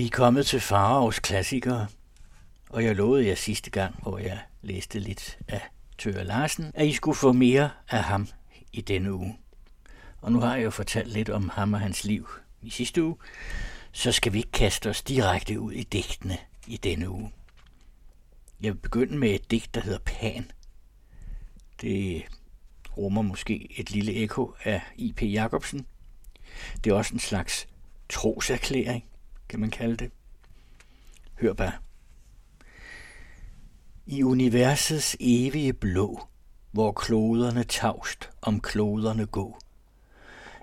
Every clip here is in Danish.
Vi er kommet til Faraos klassikere, og jeg lovede jer sidste gang, hvor jeg læste lidt af Tøger Larsen, at I skulle få mere af ham i denne uge. Og nu har jeg jo fortalt lidt om ham og hans liv i sidste uge, så skal vi ikke kaste os direkte ud i digtene i denne uge. Jeg vil begynde med et digt, der hedder Pan. Det rummer måske et lille ekko af I.P. Jacobsen. Det er også en slags troserklæring, kan man kalde det. Hør bare. I universets evige blå, hvor kloderne tavst om kloderne gå.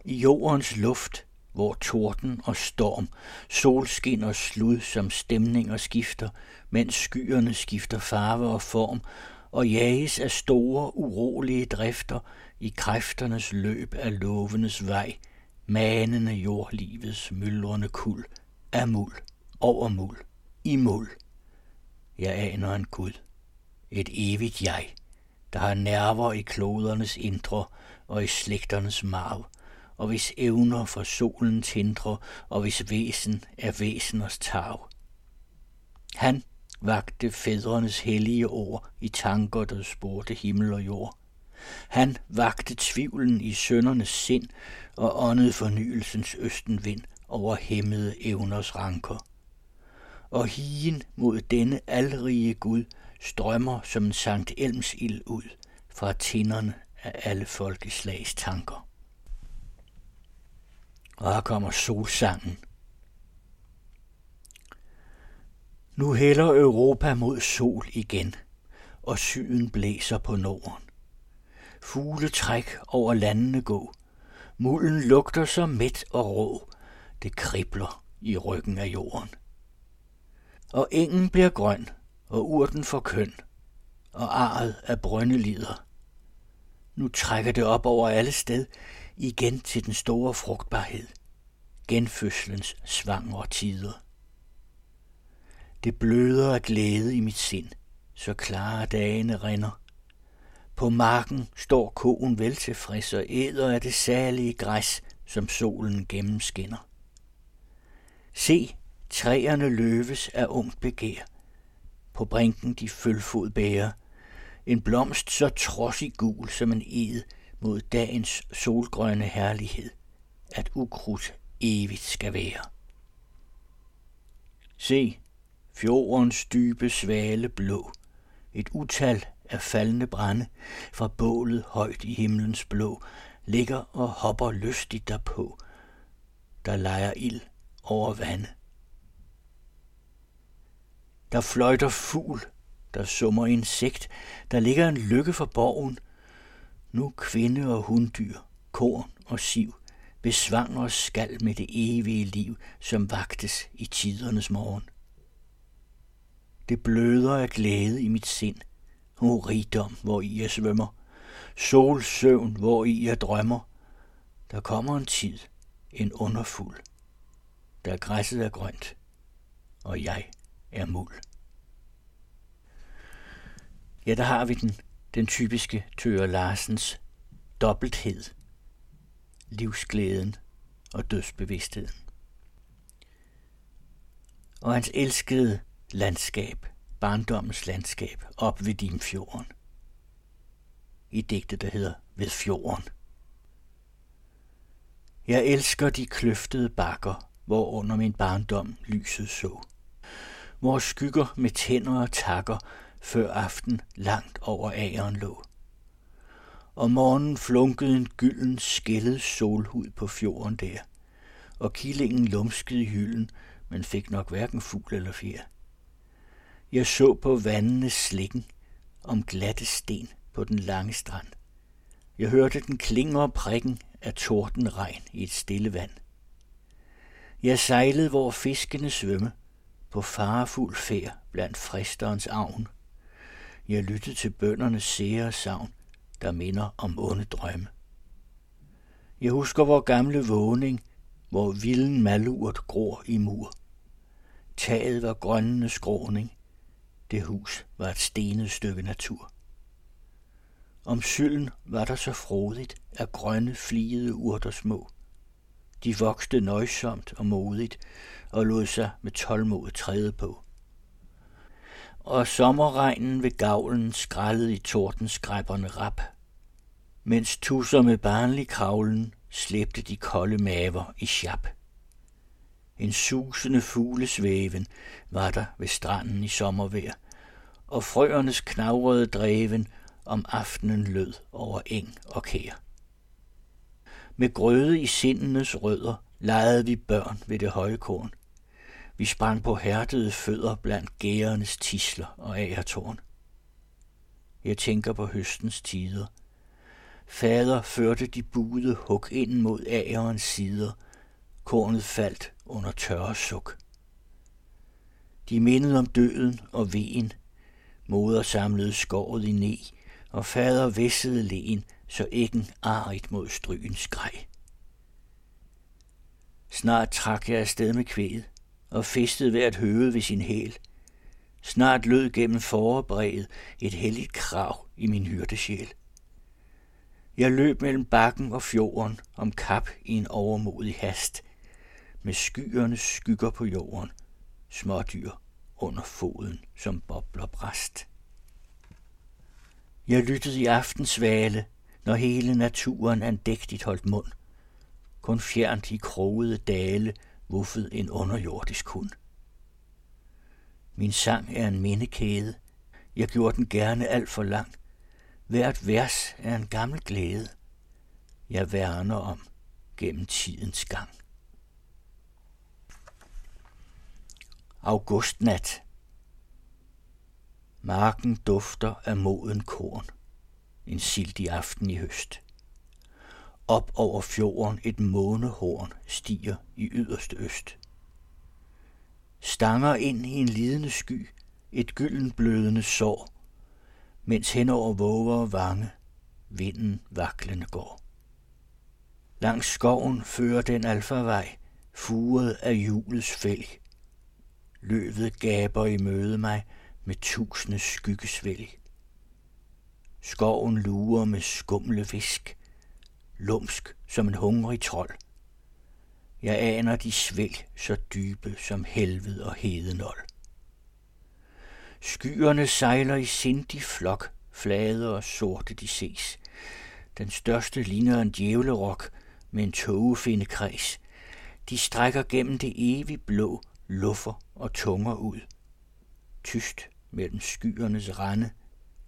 I jordens luft, hvor torden og storm, solskin og slud som stemninger skifter, mens skyerne skifter farve og form, og jages af store, urolige drifter i kræfternes løb af lovenes vej, manende jordlivets myldrende kul, af muld, over muld, i muld. Jeg aner en Gud, et evigt jeg, der har nerver i klodernes indre og i slægternes marv, og hvis evner for solens tindre, og hvis væsen er væseners tav. Han vagte fædrenes hellige ord i tanker, der spurgte himmel og jord. Han vagte tvivlen i søndernes sind og åndede fornyelsens østenvind over hæmmede evners ranker. Og higen mod denne alrige Gud strømmer som en Sankt Elms ild ud fra tinderne af alle folkeslags tanker. Og her kommer solsangen. Nu hælder Europa mod sol igen, og syden blæser på norden fugletræk over landene gå. Mulden lugter så mæt og rå. Det kribler i ryggen af jorden. Og engen bliver grøn, og urten får køn, og arret af brøndelider. Nu trækker det op over alle sted, igen til den store frugtbarhed, genfødslens svangre tider. Det bløder af glæde i mit sind, så klare dagene rinder. På marken står koen vel tilfreds og æder af det særlige græs, som solen gennemskinner. Se, træerne løves af ungt begær. På brinken de følfod bærer. En blomst så trodsig gul som en ed mod dagens solgrønne herlighed, at ukrudt evigt skal være. Se, fjordens dybe svale blå, et utal af faldende brænde fra bålet højt i himlens blå, ligger og hopper lystigt derpå, der leger ild over vande. Der fløjter fugl, der summer insekt, der ligger en lykke for borgen. Nu kvinde og hunddyr, korn og siv, besvanger skal med det evige liv, som vagtes i tidernes morgen. Det bløder af glæde i mit sind, o rigdom, hvor I jeg svømmer, solsøvn, hvor I jeg drømmer. Der kommer en tid, en underfuld, der græsset er grønt, og jeg er muld. Ja, der har vi den, den typiske Tøre Larsens dobbelthed, livsglæden og dødsbevidstheden. Og hans elskede landskab, barndommens landskab, op ved din fjorden. I digtet, der hedder Ved fjorden. Jeg elsker de kløftede bakker, hvor under min barndom lyset så. Hvor skygger med tænder og takker før aften langt over ageren lå. Og morgenen flunkede en gylden skældet solhud på fjorden der, og killingen lumskede i hylden, men fik nok hverken fugl eller fjer. Jeg så på vandene slikken om glatte sten på den lange strand. Jeg hørte den klingre prikken af tordenregn i et stille vand. Jeg sejlede, hvor fiskene svømme, på farefuld færd blandt fristerens avn. Jeg lyttede til bøndernes sære savn, der minder om onde drømme. Jeg husker vor gamle vågning, hvor vilden malurt gror i mur. Taget var grønnende skråning. Det hus var et stenet stykke natur. Om sylden var der så frodigt af grønne fligede urter små. De voksede nøjsomt og modigt og lod sig med tålmod træde på. Og sommerregnen ved gavlen skrællede i tordenskræpperne rap, mens tusser med barnlig kravlen slæbte de kolde maver i sjap. En susende fuglesvæven var der ved stranden i sommervejr, og frøernes knavrede dreven om aftenen lød over eng og kær. Med grøde i sindenes rødder legede vi børn ved det høje korn. Vi sprang på hærdede fødder blandt gærernes tisler og agertorn. Jeg tænker på høstens tider. Fader førte de buede hug ind mod agerens sider. Kornet faldt under tørre suk. De mindede om døden og veen. Moder samlede skåret i ne, og fader væssede len, så æggen arit mod strygen skreg. Snart trak jeg afsted med kvæget og festede hvert høve ved sin hæl. Snart lød gennem forebreget et helligt krav i min hyrdesjæl. Jeg løb mellem bakken og fjorden om kap i en overmodig hast, med skyernes skygger på jorden, smådyr under foden som bobler bræst. Jeg lyttede i aftensvale, når hele naturen andægtigt holdt mund. Kun fjernt i krogede dale vuffede en underjordisk hund. Min sang er en mindekæde. Jeg gjorde den gerne alt for lang. Hvert vers er en gammel glæde. Jeg værner om gennem tidens gang. Augustnat. Marken dufter af moden korn. En sildig aften i høst. Op over fjorden et månehorn stiger i yderste øst. Stanger ind i en lidende sky et gylden blødende sår, mens hen over våger og vange vinden vaklende går. Langs skoven fører den alfavej, furet af julets fælg. Løvet gaber i møde mig med tusinde skyggesvælg. Skoven lurer med skumle fisk, lumsk som en hungrig trold. Jeg aner de svælg så dybe som helvede og hedenold. Skyerne sejler i sindig flok, flade og sorte de ses. Den største ligner en djævlerok med en tågefinde De strækker gennem det evige blå, luffer og tunger ud. Tyst mellem skyernes rande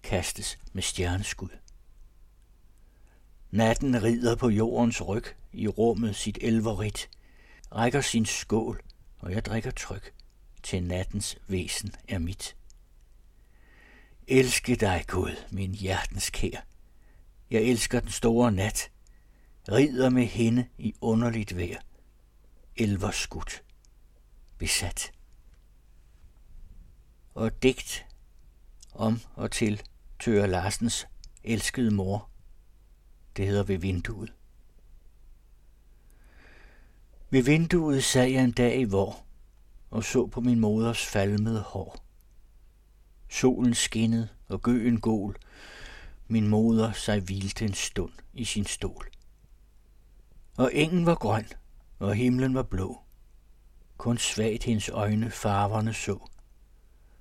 kastes med stjerneskud. Natten rider på jordens ryg i rummet sit elverit, rækker sin skål, og jeg drikker tryk, til nattens væsen er mit. Elske dig, Gud, min hjertens kær. Jeg elsker den store nat, rider med hende i underligt vejr. Elverskudt, besat. Og digt om og til Tør Larsens elskede mor. Det hedder ved vinduet. Ved vinduet sad jeg en dag i vor og så på min moders falmede hår. Solen skinnede og gøen gol. Min moder sig hvilte en stund i sin stol. Og engen var grøn, og himlen var blå. Kun svagt hendes øjne farverne så.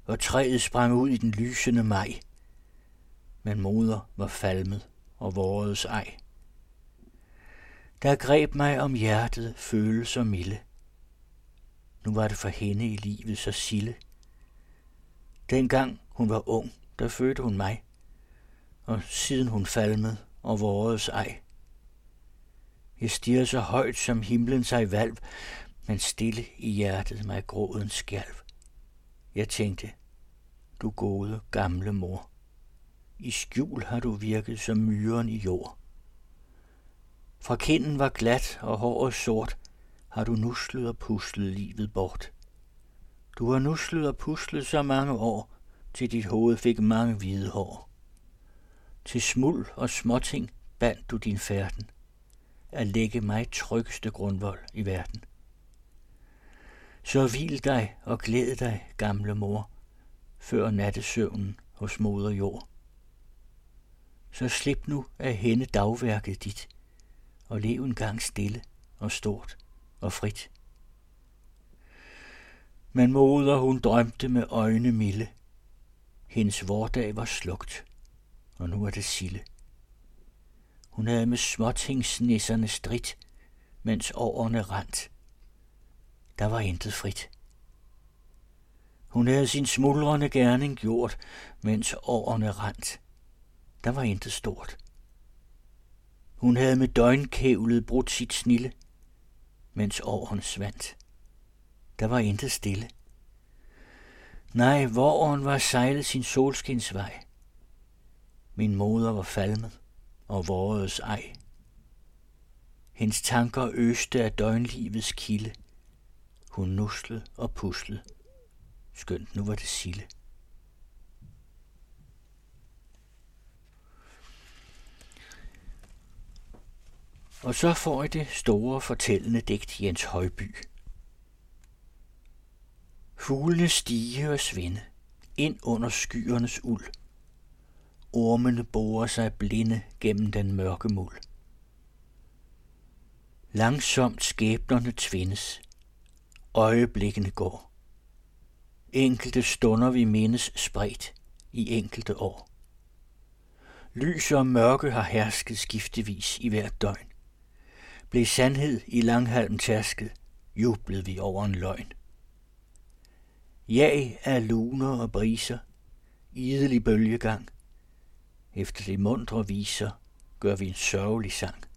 Og træet sprang ud i den lysende maj. Men moder var falmet og vårets ej. Der greb mig om hjertet følelser milde. Nu var det for hende i livet så sille. Dengang hun var ung, der fødte hun mig, og siden hun falmede og vårets ej. Jeg stiger så højt som himlen sig valv, men stille i hjertet mig gråden skjalv. Jeg tænkte, du gode gamle mor, i skjul har du virket som myren i jord. Fra kinden var glat og håret sort, har du nuslet og puslet livet bort. Du har nuslet og puslet så mange år, til dit hoved fik mange hvide hår. Til smuld og småting bandt du din færden, at lægge mig tryggeste grundvold i verden. Så hvil dig og glæd dig, gamle mor, før nattesøvnen hos moder jord. Så slip nu af hende dagværket dit, og lev en gang stille og stort og frit. Men moder hun drømte med øjne milde. Hendes vordag var slugt, og nu er det sille. Hun havde med småtingsnisserne stridt, mens årene rent. Der var intet frit. Hun havde sin smuldrende gerning gjort, mens årene rent. Der var intet stort. Hun havde med døgnkævlet brudt sit snille, mens årene svandt. Der var intet stille. Nej, våren var sejlet sin solskinsvej. Min moder var falmet og vores ej. Hendes tanker øste af døgnlivets kilde. Hun nuslede og puslede. Skønt nu var det sille. Og så får I det store fortællende digt Jens Højby. Fuglene stige og svinde ind under skyernes uld. Ormene borer sig blinde gennem den mørke muld. Langsomt skæbnerne tvindes. Øjeblikkene går. Enkelte stunder vi mindes spredt i enkelte år. Lys og mørke har hersket skiftevis i hvert døgn. Blev sandhed i langhalm tærsket, jublede vi over en løgn. Jag af luner og briser, idelig bølgegang. Efter de mundre viser, gør vi en sørgelig sang.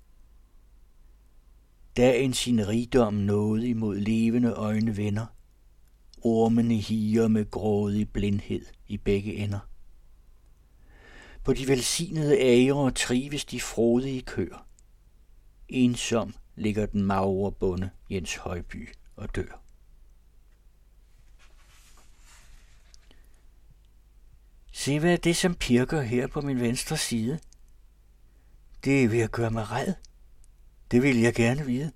Dagen sin rigdom nåede imod levende øjne vender. Ormene higer med grådig blindhed i begge ender. På de velsignede ære trives de frodige kør. Ensom ligger den magre bonde Jens Højby og dør. Se, hvad er det, som pirker her på min venstre side? Det er ved at gøre mig red. Det vil jeg gerne vide.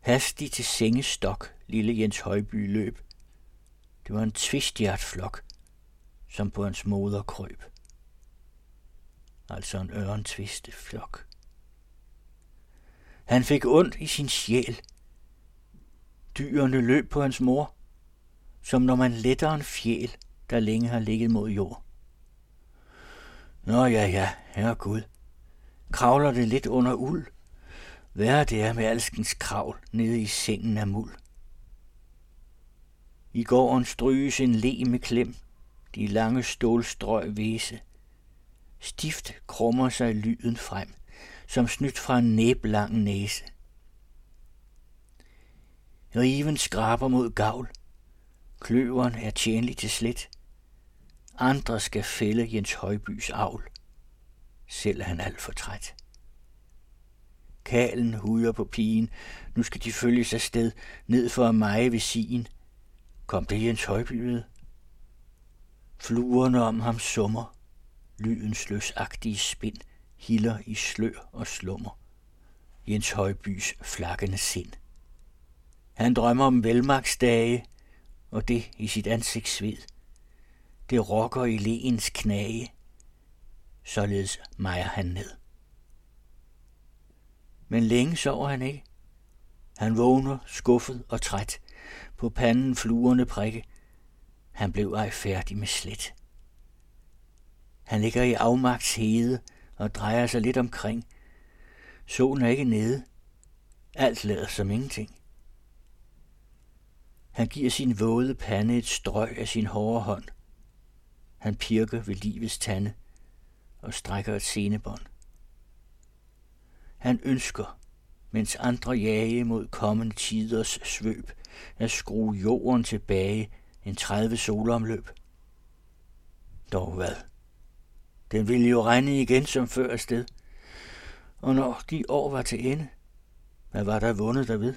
Hastig til sengestok, lille Jens Højby løb. Det var en tvistjert som på hans moder krøb. Altså en ørentviste flok. Han fik ondt i sin sjæl. Dyrene løb på hans mor, som når man letter en fjæl, der længe har ligget mod jord. Nå ja, ja, herre Gud. Kravler det lidt under uld? Hvad det er med alskens kravl nede i sengen af muld. I gården stryges en le med klem, de lange stålstrøg væse. Stift krummer sig lyden frem, som snydt fra en næblang næse. Riven skraber mod gavl. Kløveren er tjenlig til slet. Andre skal fælde Jens Højbys avl. Selv er han alt for træt. Kalen huder på pigen. Nu skal de følges sted ned for mig ved sin. Kom det Jens Højby ved? Fluerne om ham summer. Lydens løsagtige spind hilder i slør og slummer. Jens Højbys flakkende sind. Han drømmer om velmagsdage, og det i sit ansigts sved. Det rokker i lægens knage. Således mejer han ned. Men længe sover han ikke. Han vågner skuffet og træt. På panden fluerne prikke. Han blev ej færdig med slet. Han ligger i afmagts hede og drejer sig lidt omkring. Solen er ikke nede. Alt lader som ingenting. Han giver sin våde pande et strøg af sin hårde hånd. Han pirker ved livets tande og strækker et senebånd. Han ønsker, mens andre jage mod kommende tiders svøb, at skrue jorden tilbage en 30 solomløb. Dog hvad? Den ville jo regne igen som før afsted. Og når de år var til ende, hvad var der vundet derved?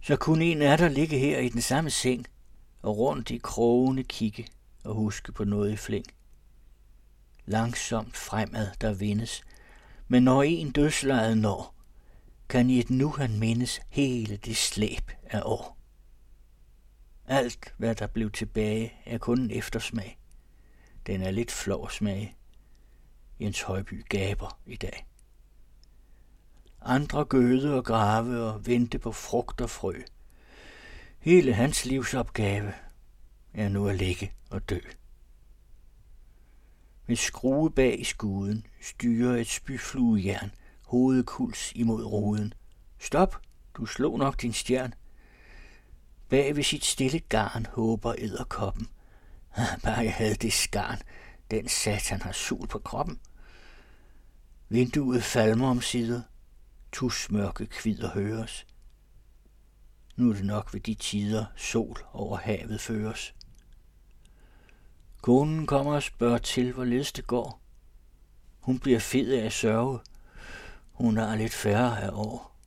Så kunne en af der ligge her i den samme seng og rundt i krogene kigge og huske på noget i flæng. Langsomt fremad der vindes, men når en dødslejet når, kan i et nu han mindes hele det slæb af år. Alt, hvad der blev tilbage, er kun en eftersmag. Den er lidt flov smag. Jens Højby gaber i dag. andre gøde og grave og vente på frugt og frø. Hele hans livsopgave er nu at ligge og dø. Med skrue bag i skuden styrer et spyfluejern, hovedkuls imod roden. Stop, du slog nok din stjern. Bag ved sit stille garn håber æderkoppen. Bare jeg havde det skarn, den satan har sul på kroppen. Vinduet falmer om sider. Tusmørke kvider høres. Nu er det nok ved de tider, sol over havet føres. Konen kommer og spørger til, hvorledes det går. Hun bliver fed af at sørge. Hun har lidt færre af år.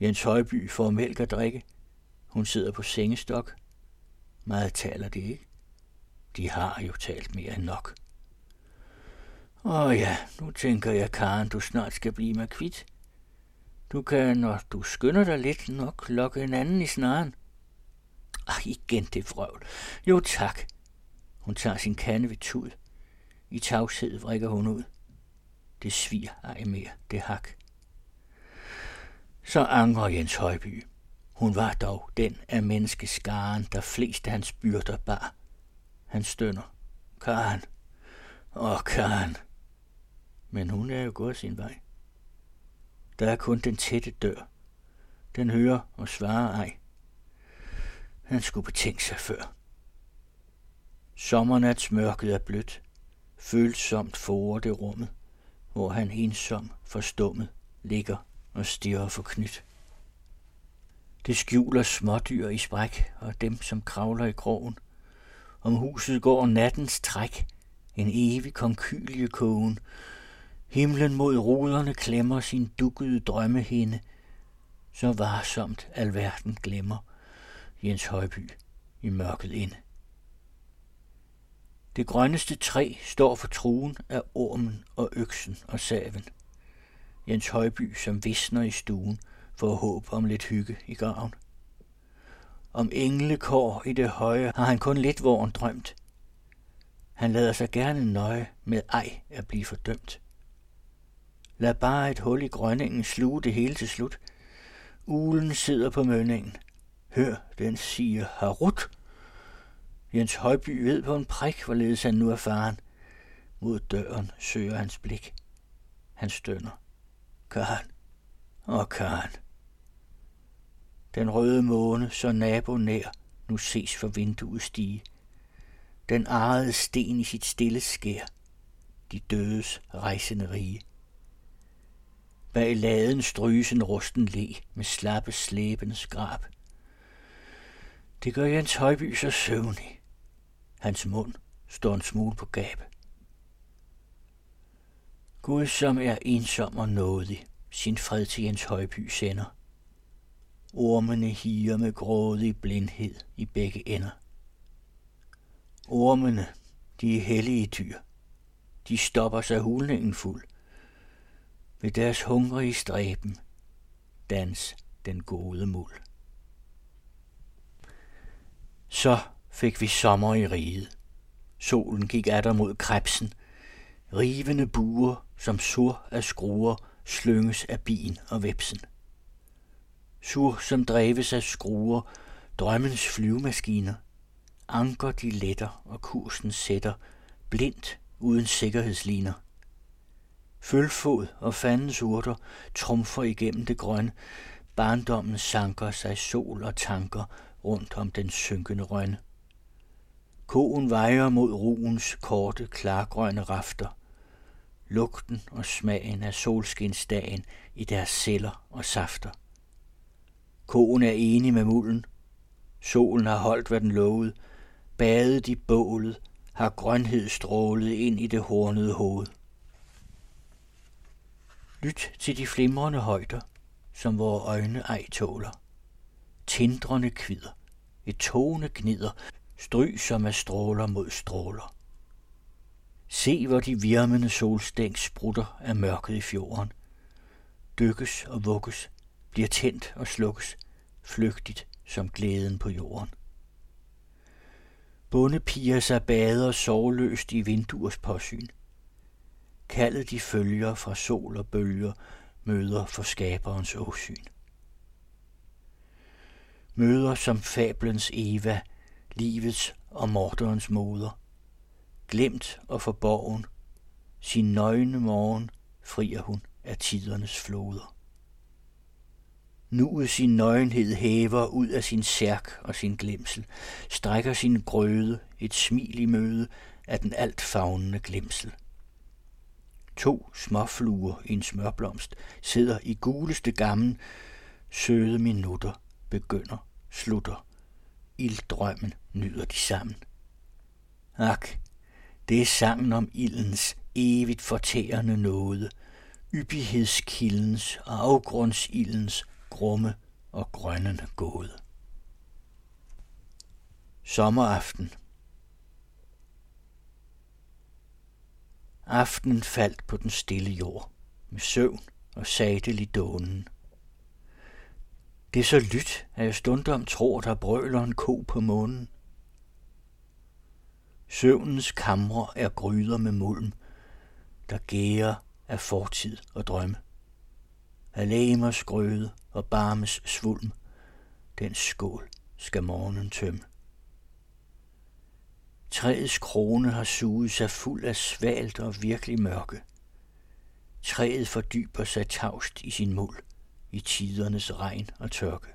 Jens Højby får mælk at drikke. Hun sidder på sengestok. Meget taler det ikke. De har jo talt mere end nok. Åh ja, nu tænker jeg, Karen, du snart skal blive mig kvitt. Du kan, når du skynder dig lidt, nok lokke en anden i snaren. Ach, igen det vrøvl. Jo tak. Hun tager sin kande ved tud. I tavshed vrikker hun ud. Det sviger ej mere, det hak. Så angrer Jens Højby. Hun var dog den af menneskeskaren, der flest af hans byrder bar. Han stønner. Karen. Åh, Karen. Men hun er jo gået sin vej. Der er kun den tætte dør. Den hører og svarer ej. Han skulle betænke sig før. Sommernats er blødt. Følsomt forer det rummet, hvor han ensom forstummet ligger og stirrer for knyt. Det skjuler smådyr i spræk og dem, som kravler i krogen. Om huset går nattens træk, en evig konkyliekogen. Himlen mod ruderne klemmer sin dukkede drømmehinde. Så varsomt alverden glemmer Jens Højby i mørket inde. Det grønneste træ står for truen af ormen og øksen og saven. Jens Højby, som visner i stuen, får håb om lidt hygge i graven. Om englekår i det høje har han kun lidt våren drømt. Han lader sig gerne nøje med ej at blive fordømt. Lad bare et hul i grønningen sluge det hele til slut. Ulen sidder på mønningen. Hør, den siger harut. Jens Højby ved på en prik, hvorledes han nu er faren. Mod døren søger hans blik. Han stønner. Karen. Åh, Karen. Den røde måne, så nabo nær, nu ses for vinduet stige. Den arede sten i sit stille skær. De dødes rejsende rige. Bag laden stryges en rusten le med slappe slæbende skrab. Det gør Jens Højby så søvnig. Hans mund står en smule på gab. Gud, som er ensom og nådig, sin fred til Jens Højby sender. Ormene higer med grådig blindhed i begge ender. Ormene, de er hellige dyr. De stopper sig hulningen fuld. Ved deres hungrige stræben, dans den gode muld. Så fik vi sommer i riget. Solen gik atter mod krebsen. Rivende buer, som sur af skruer, slynges af bin og vepsen. Sur som dreves af skruer, drømmens flyvemaskiner. Anker de letter og kursen sætter, blindt uden sikkerhedsliner. Følfod og fandens urter trumfer igennem det grønne, barndommen sanker sig sol og tanker rundt om den synkende rønne. Koen vejer mod ruens korte, klargrønne rafter. Lugten og smagen af solskinsdagen i deres celler og safter. Koen er enig med mulden. Solen har holdt, hvad den lovede. Badet i bålet har grønhed strålet ind i det hornede hoved. Lyt til de flimrende højder, som vores øjne ej tåler. Tindrende kvider, et tone gnider, stry som af stråler mod stråler. Se, hvor de virmende solstænk sprutter af mørket i fjorden. Dykkes og vugges, bliver tændt og slukkes, flygtigt som glæden på jorden. piger sig bader sovløst i vinduers påsyn. Kaldet de følger fra sol og bølger, møder for skaberens åsyn. Møder som fablens Eva, livets og morderens moder, glemt og forborgen, sin nøgne morgen frier hun af tidernes floder. Nu sin nøgenhed hæver ud af sin særk og sin glemsel, strækker sin grøde et smil i møde af den alt fagnende glemsel. To småfluer i en smørblomst sidder i guleste gammen, søde minutter begynder, slutter. Ilddrømmen nyder de sammen. Ak, det er sangen om ildens evigt fortærende nåde, yppighedskildens og afgrundsildens grumme og grønnende gåde. Sommeraften Aftenen faldt på den stille jord, med søvn og satelig dånen. Det er så lyt, at jeg stundom tror, der brøler en ko på månen. Søvnens kamre er gryder med mulm, der gærer af fortid og drømme. Af læmers grøde og barmes svulm, den skål skal morgenen tømme. Træets krone har suget sig fuld af svalt og virkelig mørke. Træet fordyber sig tavst i sin muld i tidernes regn og tørke.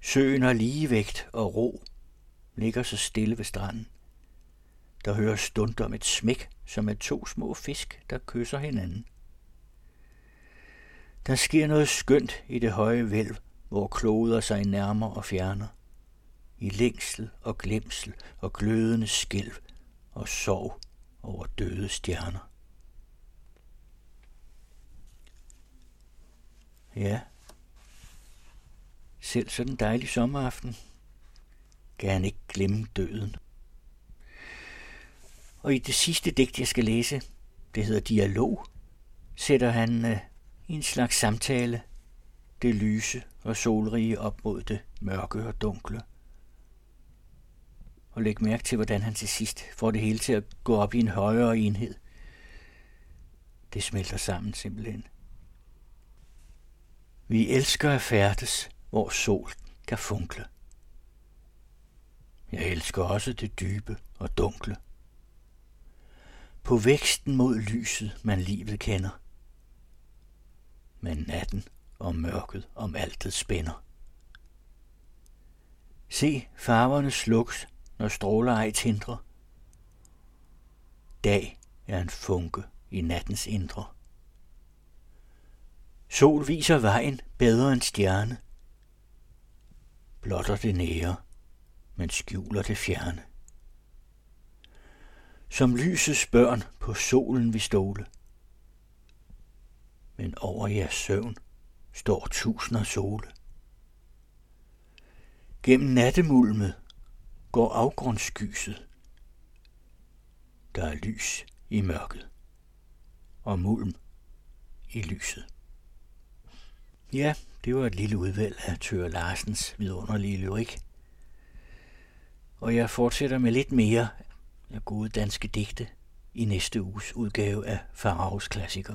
Søen har ligevægt og ro, ligger så stille ved stranden. Der høres stund om et smæk, som er to små fisk, der kysser hinanden. Der sker noget skønt i det høje vælv, hvor kloder sig nærmer og fjerner. I længsel og glemsel og glødende skælv og sorg over døde stjerner. Ja, selv sådan en dejlig sommeraften kan han ikke glemme døden. Og i det sidste digt, jeg skal læse, det hedder Dialog, sætter han øh, i en slags samtale det lyse og solrige op mod det mørke og dunkle. Og læg mærke til, hvordan han til sidst får det hele til at gå op i en højere enhed. Det smelter sammen simpelthen. Vi elsker at færdes, hvor sol kan funkle. Jeg elsker også det dybe og dunkle. På væksten mod lyset, man livet kender. Men natten og mørket om altet spænder. Se farverne sluks, når stråler ej tindre. Dag er en funke i nattens indre. Sol viser vejen bedre end stjerne. Blotter det nære, men skjuler det fjerne. Som lysets børn på solen vi stole. Men over jeres søvn står tusinder sole. Gennem nattemulmet går afgrundskyset. Der er lys i mørket og mulm i lyset. Ja, det var et lille udvalg af Tør Larsens vidunderlige lyrik. Og jeg fortsætter med lidt mere af gode danske digte i næste uges udgave af Faraos klassiker.